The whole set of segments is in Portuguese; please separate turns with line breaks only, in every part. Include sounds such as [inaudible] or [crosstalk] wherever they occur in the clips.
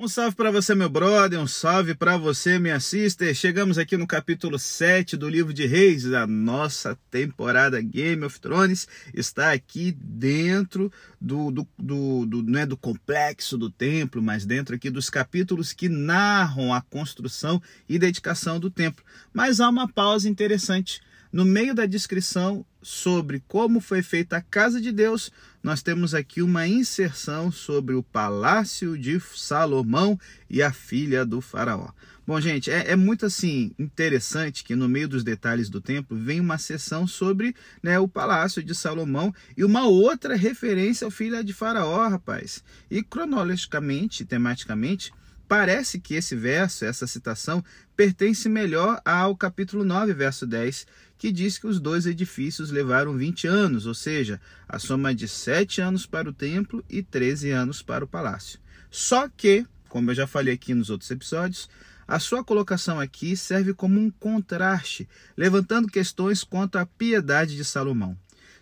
Um salve para você, meu brother, um salve para você, minha sister. Chegamos aqui no capítulo 7 do livro de Reis, a nossa temporada Game of Thrones está aqui dentro do, do, do, do, não é do complexo do templo, mas dentro aqui dos capítulos que narram a construção e dedicação do templo. Mas há uma pausa interessante. No meio da descrição sobre como foi feita a casa de Deus, nós temos aqui uma inserção sobre o palácio de Salomão e a filha do faraó. Bom, gente, é, é, muito assim interessante que no meio dos detalhes do templo vem uma sessão sobre né, o palácio de Salomão e uma outra referência ao filho de Faraó, rapaz. E cronologicamente, tematicamente, Parece que esse verso, essa citação, pertence melhor ao capítulo 9, verso 10, que diz que os dois edifícios levaram 20 anos, ou seja, a soma de 7 anos para o templo e 13 anos para o palácio. Só que, como eu já falei aqui nos outros episódios, a sua colocação aqui serve como um contraste, levantando questões quanto à piedade de Salomão.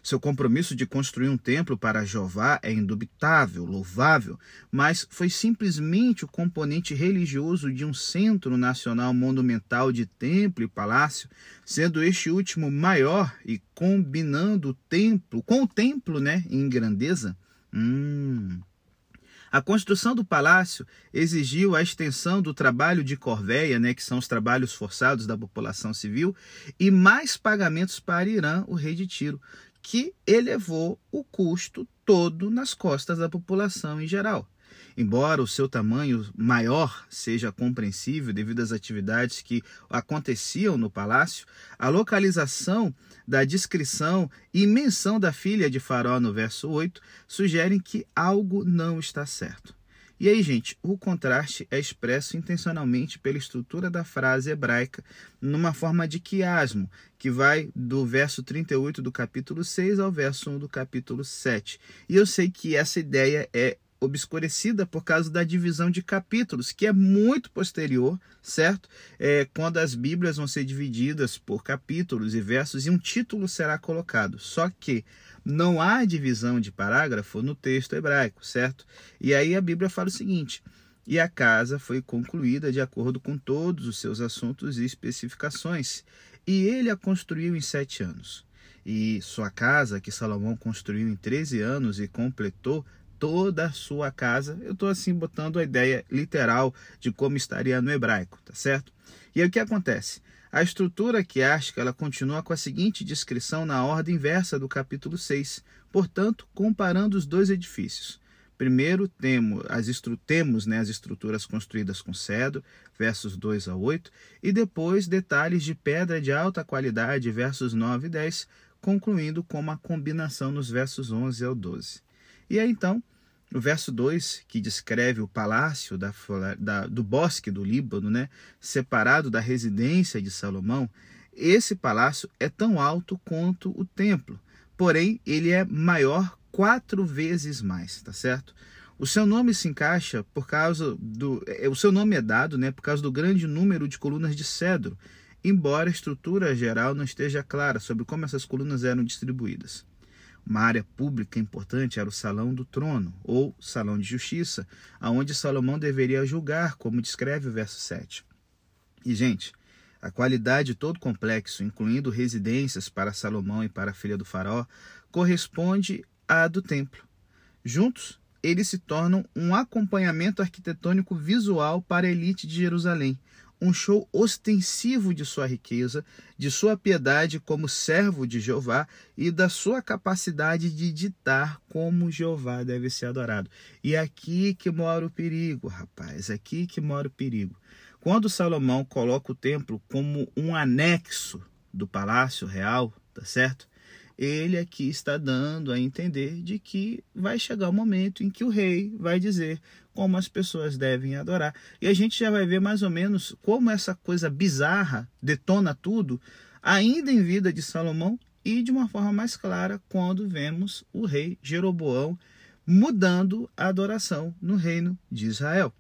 Seu compromisso de construir um templo para Jeová é indubitável, louvável, mas foi simplesmente o componente religioso de um centro nacional monumental de templo e palácio, sendo este último maior e combinando o templo com o templo, né, em grandeza. Hum. A construção do palácio exigiu a extensão do trabalho de corveia, né, que são os trabalhos forçados da população civil, e mais pagamentos para Irã, o rei de Tiro, que elevou o custo todo nas costas da população em geral. Embora o seu tamanho maior seja compreensível devido às atividades que aconteciam no palácio, a localização da descrição e menção da filha de Faraó no verso 8 sugerem que algo não está certo. E aí, gente, o contraste é expresso intencionalmente pela estrutura da frase hebraica, numa forma de quiasmo, que vai do verso 38 do capítulo 6 ao verso 1 do capítulo 7. E eu sei que essa ideia é obscurecida por causa da divisão de capítulos, que é muito posterior, certo? É, quando as Bíblias vão ser divididas por capítulos e versos e um título será colocado. Só que não há divisão de parágrafo no texto hebraico, certo? E aí a Bíblia fala o seguinte: e a casa foi concluída de acordo com todos os seus assuntos e especificações, e ele a construiu em sete anos. E sua casa, que Salomão construiu em treze anos e completou toda a sua casa, eu estou assim botando a ideia literal de como estaria no hebraico, tá certo? E aí o que acontece? A estrutura quiástica ela continua com a seguinte descrição na ordem inversa do capítulo 6, portanto, comparando os dois edifícios. Primeiro temos as, temos, né, as estruturas construídas com cedro, versos 2 a 8, e depois detalhes de pedra de alta qualidade, versos 9 e 10, concluindo com uma combinação nos versos 11 ao 12. E aí então, o verso 2, que descreve o palácio da, da, do bosque do Líbano, né, separado da residência de Salomão, esse palácio é tão alto quanto o templo, porém ele é maior quatro vezes mais, tá certo? O seu nome se encaixa por causa do. É, o seu nome é dado né, por causa do grande número de colunas de cedro, embora a estrutura geral não esteja clara sobre como essas colunas eram distribuídas. Uma área pública importante era o Salão do Trono, ou Salão de Justiça, aonde Salomão deveria julgar, como descreve o verso 7. E, gente, a qualidade de todo o complexo, incluindo residências para Salomão e para a filha do faraó, corresponde à do templo. Juntos, eles se tornam um acompanhamento arquitetônico visual para a elite de Jerusalém, um show ostensivo de sua riqueza, de sua piedade como servo de Jeová e da sua capacidade de ditar como Jeová deve ser adorado. E é aqui que mora o perigo, rapaz, é aqui que mora o perigo. Quando Salomão coloca o templo como um anexo do palácio real, tá certo? Ele aqui está dando a entender de que vai chegar o momento em que o rei vai dizer como as pessoas devem adorar. E a gente já vai ver mais ou menos como essa coisa bizarra detona tudo, ainda em vida de Salomão e de uma forma mais clara quando vemos o rei Jeroboão mudando a adoração no reino de Israel.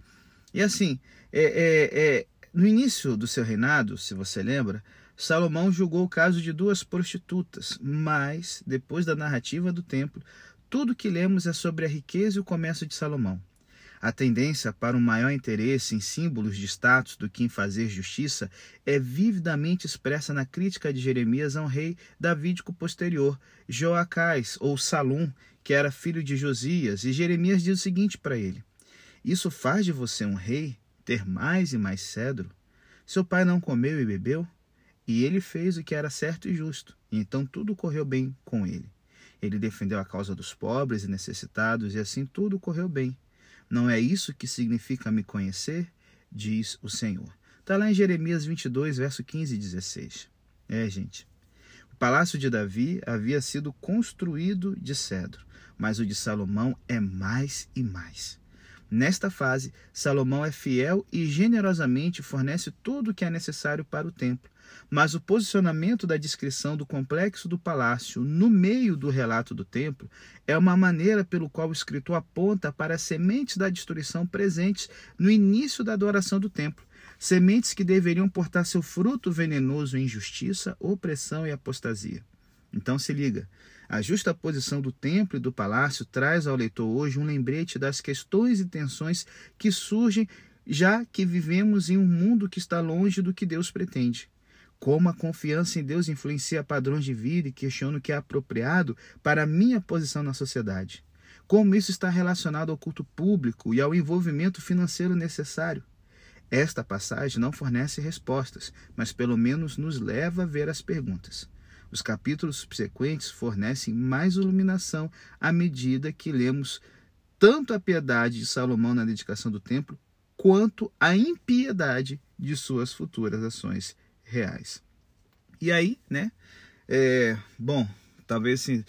E assim, é, é, é, no início do seu reinado, se você lembra, Salomão julgou o caso de duas prostitutas, mas, depois da narrativa do templo, tudo que lemos é sobre a riqueza e o comércio de Salomão. A tendência para um maior interesse em símbolos de status do que em fazer justiça é vividamente expressa na crítica de Jeremias a um rei davídico posterior, Joacás ou Salum, que era filho de Josias, e Jeremias diz o seguinte para ele: Isso faz de você um rei ter mais e mais cedro? Seu pai não comeu e bebeu? E ele fez o que era certo e justo, e então tudo correu bem com ele. Ele defendeu a causa dos pobres e necessitados, e assim tudo correu bem. Não é isso que significa me conhecer? Diz o Senhor. Está lá em Jeremias 22, verso 15 e 16. É, gente. O palácio de Davi havia sido construído de cedro, mas o de Salomão é mais e mais. Nesta fase, Salomão é fiel e generosamente fornece tudo o que é necessário para o templo. Mas o posicionamento da descrição do complexo do palácio no meio do relato do templo é uma maneira pelo qual o escritor aponta para as sementes da destruição presentes no início da adoração do templo. Sementes que deveriam portar seu fruto venenoso em injustiça, opressão e apostasia. Então se liga. A justa posição do templo e do palácio traz ao leitor hoje um lembrete das questões e tensões que surgem já que vivemos em um mundo que está longe do que Deus pretende. Como a confiança em Deus influencia padrões de vida e questiono o que é apropriado para a minha posição na sociedade. Como isso está relacionado ao culto público e ao envolvimento financeiro necessário. Esta passagem não fornece respostas, mas pelo menos nos leva a ver as perguntas. Os capítulos subsequentes fornecem mais iluminação à medida que lemos tanto a piedade de Salomão na dedicação do templo, quanto a impiedade de suas futuras ações reais. E aí, né? É, bom, talvez assim,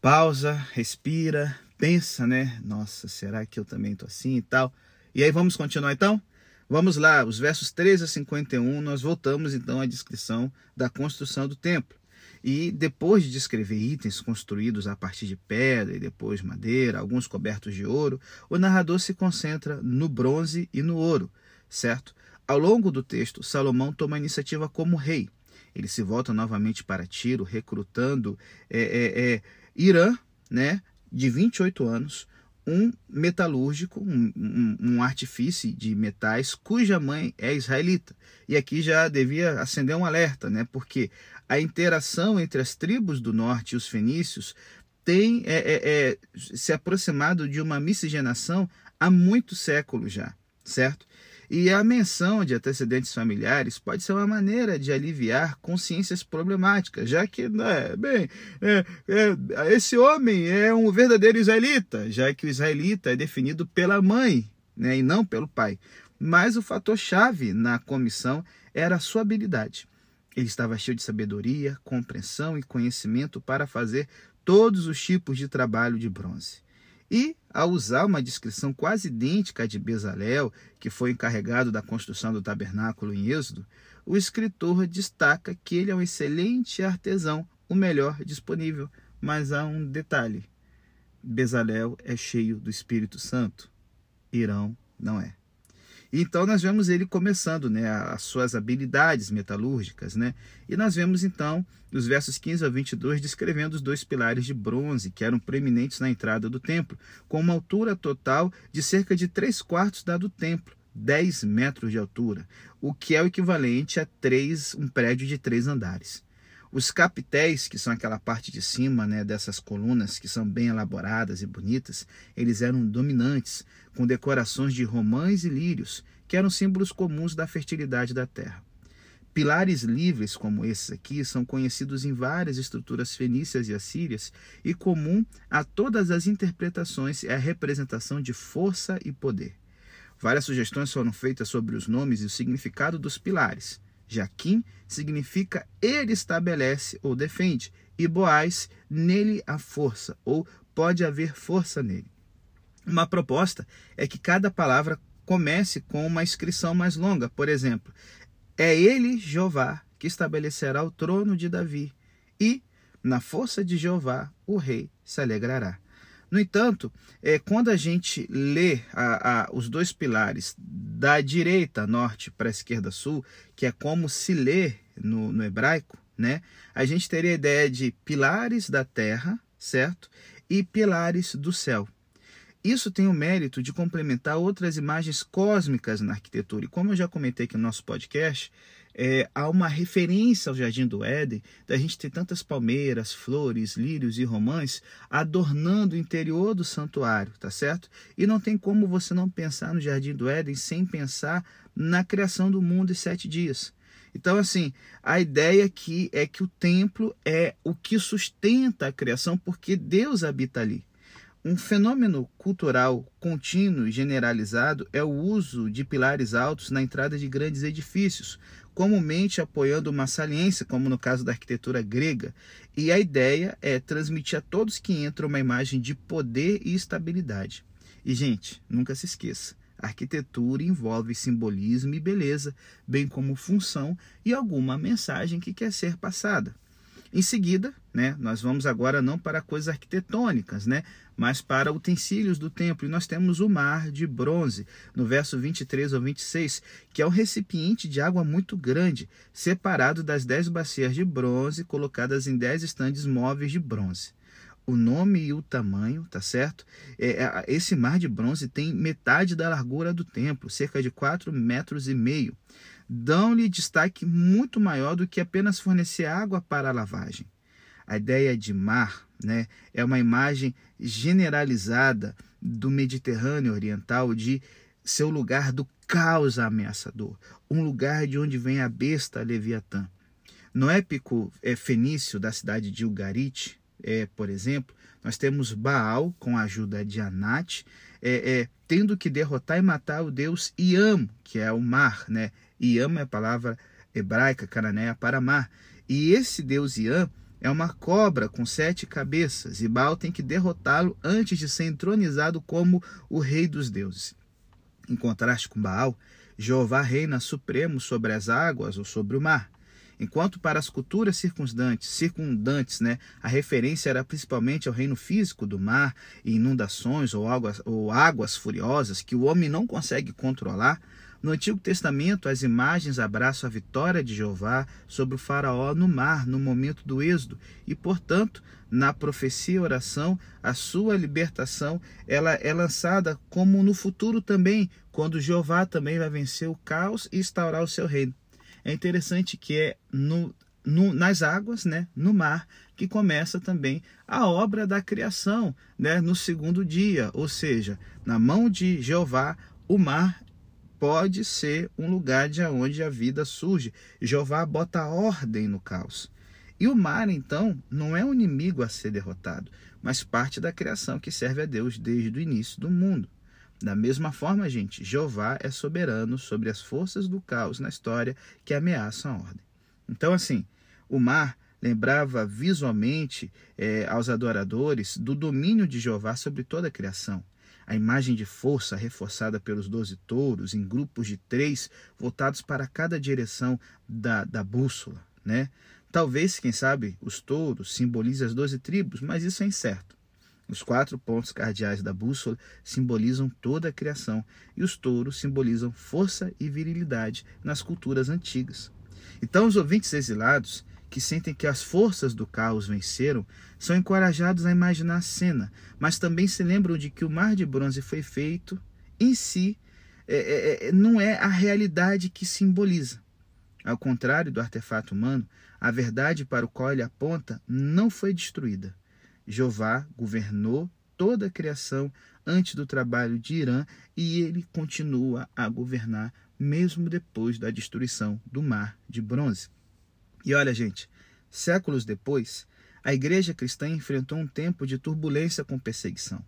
pausa, respira, pensa, né? Nossa, será que eu também tô assim e tal? E aí vamos continuar então? Vamos lá, os versos 13 a 51, nós voltamos então à descrição da construção do templo. E depois de descrever itens construídos a partir de pedra e depois madeira, alguns cobertos de ouro, o narrador se concentra no bronze e no ouro, certo? Ao longo do texto, Salomão toma a iniciativa como rei. Ele se volta novamente para Tiro, recrutando é, é, é, Irã, né, de 28 anos, um metalúrgico, um, um, um de metais cuja mãe é israelita. E aqui já devia acender um alerta, né? Porque a interação entre as tribos do norte e os fenícios tem é, é, é, se aproximado de uma miscigenação há muitos séculos já, certo? E a menção de antecedentes familiares pode ser uma maneira de aliviar consciências problemáticas, já que, né, bem, é, é, esse homem é um verdadeiro israelita, já que o israelita é definido pela mãe né, e não pelo pai. Mas o fator chave na comissão era a sua habilidade. Ele estava cheio de sabedoria, compreensão e conhecimento para fazer todos os tipos de trabalho de bronze. E, ao usar uma descrição quase idêntica à de Bezalel, que foi encarregado da construção do tabernáculo em Êxodo, o escritor destaca que ele é um excelente artesão, o melhor disponível. Mas há um detalhe: Bezalel é cheio do Espírito Santo, Irão não é. Então nós vemos ele começando, né, as suas habilidades metalúrgicas, né? E nós vemos então os versos 15 a 22 descrevendo os dois pilares de bronze que eram preeminentes na entrada do templo, com uma altura total de cerca de 3 quartos da do templo, 10 metros de altura, o que é o equivalente a três, um prédio de três andares. Os capitéis, que são aquela parte de cima né, dessas colunas que são bem elaboradas e bonitas, eles eram dominantes, com decorações de romãs e lírios, que eram símbolos comuns da fertilidade da terra. Pilares livres como esses aqui são conhecidos em várias estruturas fenícias e assírias e comum a todas as interpretações é a representação de força e poder. Várias sugestões foram feitas sobre os nomes e o significado dos pilares. Jaquim significa ele estabelece ou defende, e Boaz, nele a força, ou pode haver força nele. Uma proposta é que cada palavra comece com uma inscrição mais longa, por exemplo, é ele, Jeová, que estabelecerá o trono de Davi, e, na força de Jeová, o rei se alegrará. No entanto, é, quando a gente lê a, a, os dois pilares da direita norte para a esquerda sul, que é como se lê no, no hebraico, né? A gente teria a ideia de pilares da terra, certo? E pilares do céu. Isso tem o mérito de complementar outras imagens cósmicas na arquitetura. E como eu já comentei aqui no nosso podcast, é, há uma referência ao Jardim do Éden, da gente ter tantas palmeiras, flores, lírios e romãs adornando o interior do santuário, tá certo? E não tem como você não pensar no Jardim do Éden sem pensar na criação do mundo em sete dias. Então, assim, a ideia aqui é que o templo é o que sustenta a criação, porque Deus habita ali. Um fenômeno cultural contínuo e generalizado é o uso de pilares altos na entrada de grandes edifícios, comumente apoiando uma saliência, como no caso da arquitetura grega. E a ideia é transmitir a todos que entram uma imagem de poder e estabilidade. E, gente, nunca se esqueça: a arquitetura envolve simbolismo e beleza, bem como função e alguma mensagem que quer ser passada. Em seguida, né, nós vamos agora não para coisas arquitetônicas, né, mas para utensílios do templo. E nós temos o mar de bronze, no verso 23 ou 26, que é um recipiente de água muito grande, separado das dez bacias de bronze, colocadas em dez estandes móveis de bronze. O nome e o tamanho, tá certo? É, é esse mar de bronze tem metade da largura do templo, cerca de 4 metros e meio dão-lhe destaque muito maior do que apenas fornecer água para a lavagem. A ideia de mar né, é uma imagem generalizada do Mediterrâneo Oriental de seu lugar do caos ameaçador, um lugar de onde vem a besta Leviatã. No épico é, fenício da cidade de Ugarit, é, por exemplo, nós temos Baal com a ajuda de Anat, é, é, tendo que derrotar e matar o deus Iam, que é o mar, né? Iam é a palavra hebraica, cananeia, para mar. E esse deus Iam é uma cobra com sete cabeças, e Baal tem que derrotá-lo antes de ser entronizado como o rei dos deuses. Em contraste com Baal, Jeová reina supremo sobre as águas ou sobre o mar. Enquanto para as culturas circundantes, circundantes né, a referência era principalmente ao reino físico do mar e inundações ou águas, ou águas furiosas que o homem não consegue controlar, no Antigo Testamento, as imagens abraçam a vitória de Jeová sobre o faraó no mar, no momento do êxodo, e, portanto, na profecia e oração, a sua libertação ela é lançada como no futuro também, quando Jeová também vai vencer o caos e instaurar o seu reino. É interessante que é no, no, nas águas, né, no mar, que começa também a obra da criação, né, no segundo dia, ou seja, na mão de Jeová, o mar pode ser um lugar de onde a vida surge. Jeová bota ordem no caos. E o mar, então, não é um inimigo a ser derrotado, mas parte da criação que serve a Deus desde o início do mundo. Da mesma forma, gente, Jeová é soberano sobre as forças do caos na história que ameaçam a ordem. Então, assim, o mar lembrava visualmente é, aos adoradores do domínio de Jeová sobre toda a criação a imagem de força reforçada pelos doze touros em grupos de três voltados para cada direção da, da bússola. Né? Talvez, quem sabe, os touros simbolizem as doze tribos, mas isso é incerto. Os quatro pontos cardeais da bússola simbolizam toda a criação e os touros simbolizam força e virilidade nas culturas antigas. Então, os ouvintes exilados que sentem que as forças do caos venceram, são encorajados a imaginar a cena, mas também se lembram de que o mar de bronze foi feito em si, é, é, é, não é a realidade que simboliza. Ao contrário do artefato humano, a verdade para o qual ele aponta não foi destruída. Jeová governou toda a criação antes do trabalho de Irã e ele continua a governar mesmo depois da destruição do mar de bronze. E olha, gente, séculos depois, a igreja cristã enfrentou um tempo de turbulência com perseguição.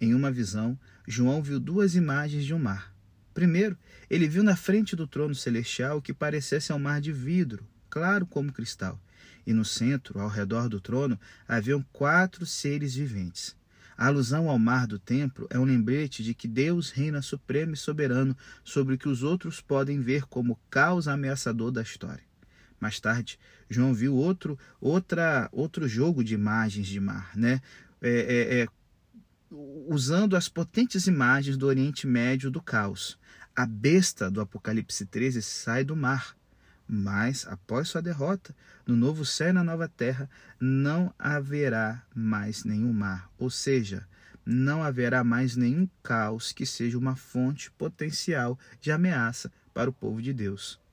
Em uma visão, João viu duas imagens de um mar. Primeiro, ele viu na frente do trono celestial o que parecesse um mar de vidro, claro como cristal, e no centro, ao redor do trono, haviam quatro seres viventes. A alusão ao mar do templo é um lembrete de que Deus reina supremo e soberano sobre o que os outros podem ver como caos ameaçador da história. Mais tarde, João viu outro, outra, outro jogo de imagens de mar, né? É, é, é, usando as potentes imagens do Oriente Médio do caos. A besta do Apocalipse 13 sai do mar, mas após sua derrota, no novo céu e na nova terra, não haverá mais nenhum mar. Ou seja, não haverá mais nenhum caos que seja uma fonte potencial de ameaça para o povo de Deus.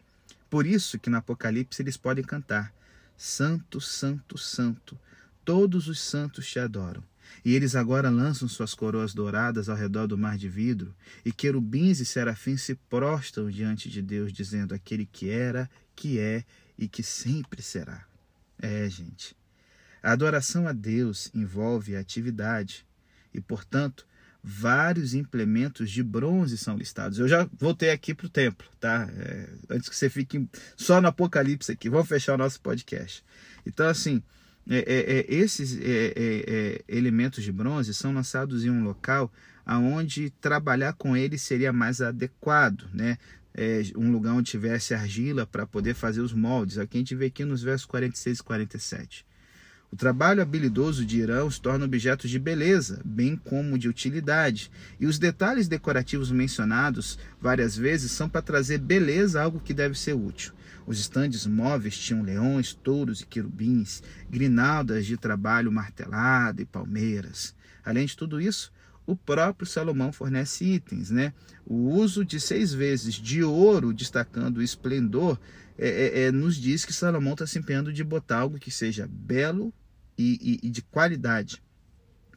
Por isso que no Apocalipse eles podem cantar: Santo, Santo, Santo, todos os santos te adoram. E eles agora lançam suas coroas douradas ao redor do mar de vidro, e querubins e serafins se prostam diante de Deus, dizendo: Aquele que era, que é e que sempre será. É, gente. A adoração a Deus envolve a atividade, e, portanto, vários implementos de bronze são listados. Eu já voltei aqui para o templo, tá? É, antes que você fique só no Apocalipse aqui, vamos fechar o nosso podcast. Então, assim, é, é, é esses é, é, elementos de bronze são lançados em um local aonde trabalhar com eles seria mais adequado, né? um lugar onde tivesse argila para poder fazer os moldes. Aqui a gente vê aqui nos versos 46 e 47. O trabalho habilidoso de Irã os torna objetos de beleza, bem como de utilidade, e os detalhes decorativos mencionados várias vezes são para trazer beleza a algo que deve ser útil. Os estandes móveis tinham leões, touros e querubins, grinaldas de trabalho martelado e palmeiras. Além de tudo isso, o próprio Salomão fornece itens, né? O uso de seis vezes de ouro, destacando o esplendor, é, é, é, nos diz que Salomão está se empenhando de botar algo que seja belo, e, e, e de qualidade.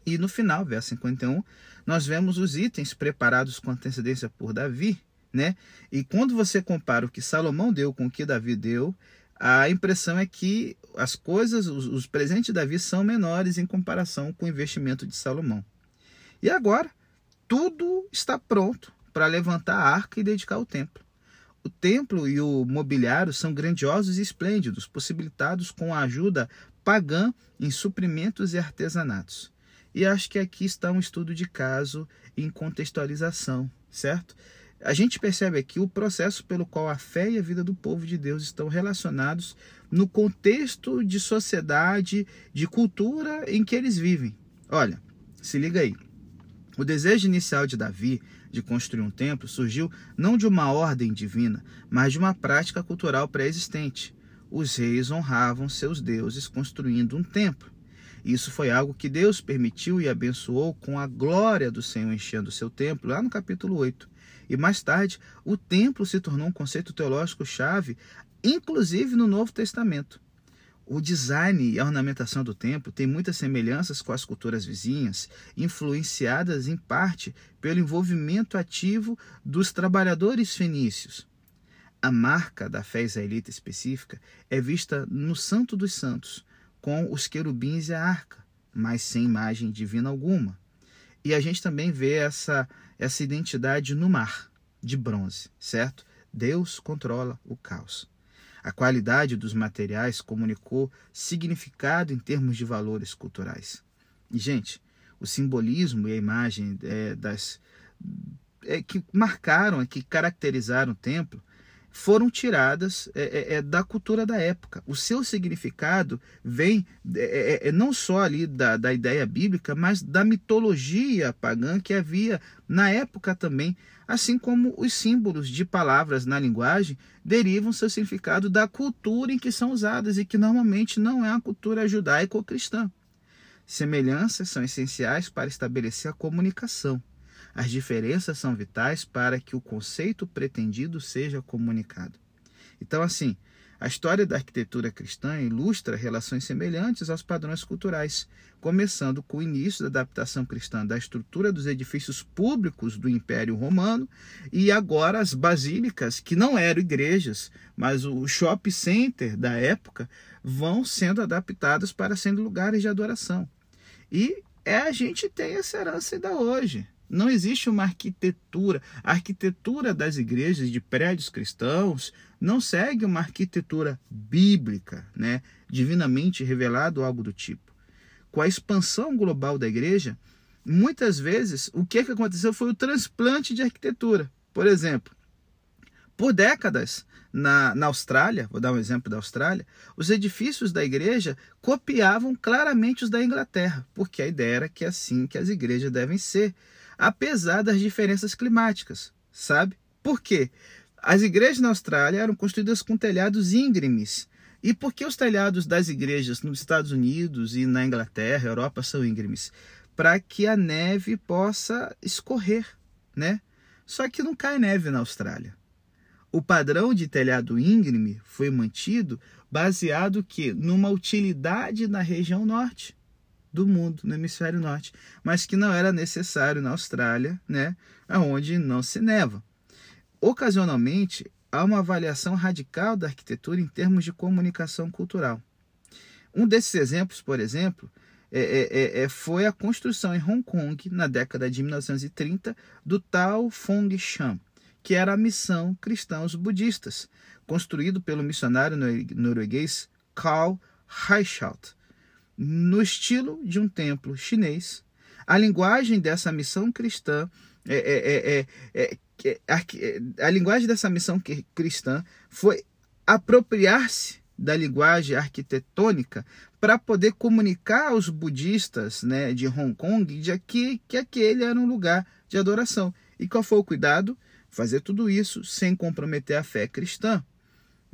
E no final, verso 51, nós vemos os itens preparados com antecedência por Davi, né? E quando você compara o que Salomão deu com o que Davi deu, a impressão é que as coisas, os, os presentes de Davi são menores em comparação com o investimento de Salomão. E agora, tudo está pronto para levantar a arca e dedicar o templo. O templo e o mobiliário são grandiosos e esplêndidos, possibilitados com a ajuda pagã em suprimentos e artesanatos. E acho que aqui está um estudo de caso em contextualização, certo? A gente percebe aqui o processo pelo qual a fé e a vida do povo de Deus estão relacionados no contexto de sociedade, de cultura em que eles vivem. Olha, se liga aí. O desejo inicial de Davi de construir um templo surgiu não de uma ordem divina, mas de uma prática cultural pré-existente os reis honravam seus deuses construindo um templo. Isso foi algo que Deus permitiu e abençoou com a glória do Senhor enchendo o seu templo, lá no capítulo 8. E mais tarde, o templo se tornou um conceito teológico chave, inclusive no Novo Testamento. O design e a ornamentação do templo têm muitas semelhanças com as culturas vizinhas, influenciadas em parte pelo envolvimento ativo dos trabalhadores fenícios. A marca da fé israelita específica é vista no Santo dos Santos, com os querubins e a arca, mas sem imagem divina alguma. E a gente também vê essa, essa identidade no mar, de bronze, certo? Deus controla o caos. A qualidade dos materiais comunicou significado em termos de valores culturais. E, gente, o simbolismo e a imagem é, das é, que marcaram, é, que caracterizaram o templo, foram tiradas é, é, é, da cultura da época. O seu significado vem é, é, é, não só ali da, da ideia bíblica, mas da mitologia pagã que havia na época também, assim como os símbolos de palavras na linguagem derivam seu significado da cultura em que são usadas e que normalmente não é a cultura judaica ou cristã. Semelhanças são essenciais para estabelecer a comunicação. As diferenças são vitais para que o conceito pretendido seja comunicado. Então, assim, a história da arquitetura cristã ilustra relações semelhantes aos padrões culturais, começando com o início da adaptação cristã da estrutura dos edifícios públicos do Império Romano e agora as basílicas, que não eram igrejas, mas o shopping center da época, vão sendo adaptadas para serem lugares de adoração. E é, a gente tem essa herança ainda hoje. Não existe uma arquitetura. A arquitetura das igrejas de prédios cristãos não segue uma arquitetura bíblica, né? divinamente revelado algo do tipo. Com a expansão global da igreja, muitas vezes o que, é que aconteceu foi o transplante de arquitetura. Por exemplo, por décadas, na, na Austrália, vou dar um exemplo da Austrália, os edifícios da igreja copiavam claramente os da Inglaterra, porque a ideia era que é assim que as igrejas devem ser apesar das diferenças climáticas, sabe? Por quê? As igrejas na Austrália eram construídas com telhados íngremes. E por que os telhados das igrejas nos Estados Unidos e na Inglaterra, Europa, são íngremes? para que a neve possa escorrer, né? Só que não cai neve na Austrália. O padrão de telhado íngreme foi mantido baseado que numa utilidade na região norte do mundo, no hemisfério norte, mas que não era necessário na Austrália, né, onde não se neva. Ocasionalmente, há uma avaliação radical da arquitetura em termos de comunicação cultural. Um desses exemplos, por exemplo, é, é, é, é foi a construção em Hong Kong, na década de 1930, do tal Fong Shan, que era a missão cristãos budistas, construído pelo missionário norueguês Carl Reichelt, no estilo de um templo chinês. A linguagem dessa missão cristã é, é, é, a, a linguagem dessa missão cristã foi apropriar-se da linguagem arquitetônica para poder comunicar aos budistas né, de Hong Kong de que, que aquele era um lugar de adoração. E qual foi o cuidado? fazer tudo isso sem comprometer a fé cristã.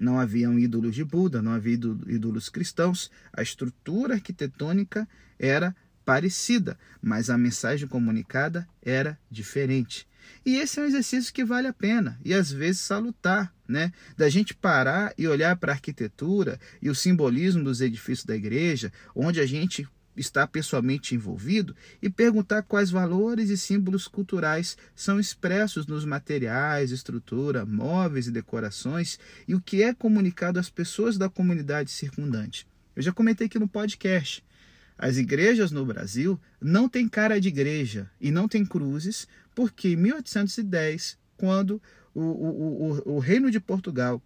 Não haviam ídolos de Buda, não havia ídolos cristãos, a estrutura arquitetônica era parecida, mas a mensagem comunicada era diferente. E esse é um exercício que vale a pena e às vezes salutar, né? Da gente parar e olhar para a arquitetura e o simbolismo dos edifícios da igreja, onde a gente está pessoalmente envolvido e perguntar quais valores e símbolos culturais são expressos nos materiais, estrutura, móveis e decorações e o que é comunicado às pessoas da comunidade circundante. Eu já comentei aqui no podcast. As igrejas no Brasil não têm cara de igreja e não têm cruzes, porque em 1810, quando o, o, o, o Reino de Portugal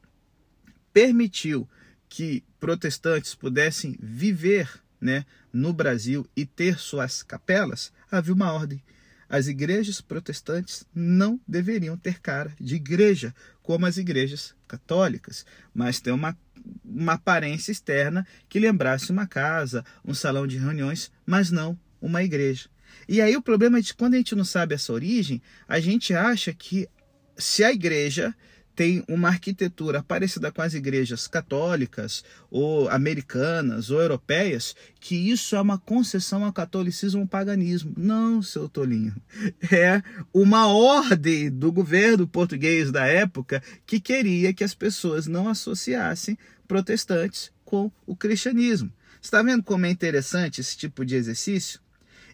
permitiu que protestantes pudessem viver né, no Brasil e ter suas capelas, havia uma ordem. As igrejas protestantes não deveriam ter cara de igreja, como as igrejas católicas, mas ter uma, uma aparência externa que lembrasse uma casa, um salão de reuniões, mas não uma igreja. E aí o problema é que quando a gente não sabe essa origem, a gente acha que se a igreja tem uma arquitetura parecida com as igrejas católicas ou americanas ou europeias, que isso é uma concessão ao catolicismo ou paganismo. Não, seu Tolinho. [laughs] É uma ordem do governo português da época que queria que as pessoas não associassem protestantes com o cristianismo. Está vendo como é interessante esse tipo de exercício?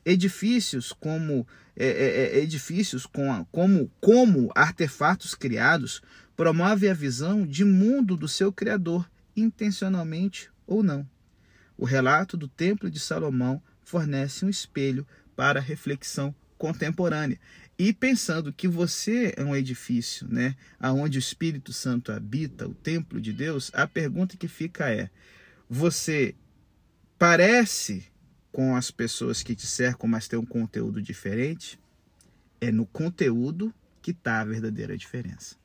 Edifícios como é, é, é edifícios com, como, como artefatos criados promove a visão de mundo do seu Criador, intencionalmente ou não. O relato do Templo de Salomão fornece um espelho para a reflexão contemporânea. E pensando que você é um edifício, né, aonde o Espírito Santo habita, o templo de Deus, a pergunta que fica é: você parece com as pessoas que te cercam, mas tem um conteúdo diferente, é no conteúdo que está a verdadeira diferença.